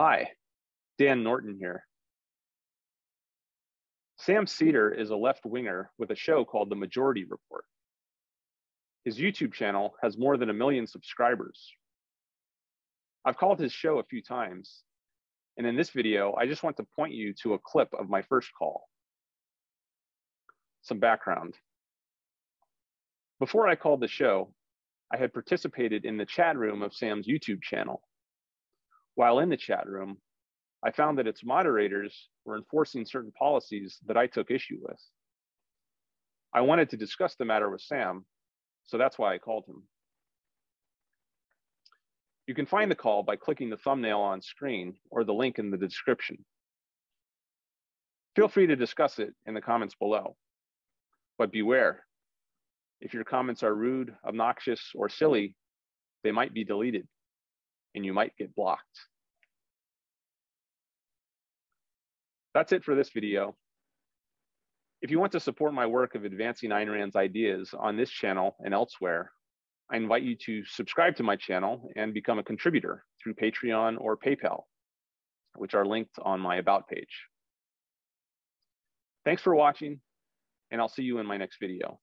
Hi, Dan Norton here. Sam Seder is a left winger with a show called The Majority Report. His YouTube channel has more than a million subscribers. I've called his show a few times, and in this video, I just want to point you to a clip of my first call. Some background. Before I called the show, I had participated in the chat room of Sam's YouTube channel. While in the chat room, I found that its moderators were enforcing certain policies that I took issue with. I wanted to discuss the matter with Sam, so that's why I called him. You can find the call by clicking the thumbnail on screen or the link in the description. Feel free to discuss it in the comments below, but beware. If your comments are rude, obnoxious, or silly, they might be deleted and you might get blocked. That's it for this video. If you want to support my work of advancing Ayn Rand's ideas on this channel and elsewhere, I invite you to subscribe to my channel and become a contributor through Patreon or PayPal, which are linked on my About page. Thanks for watching, and I'll see you in my next video.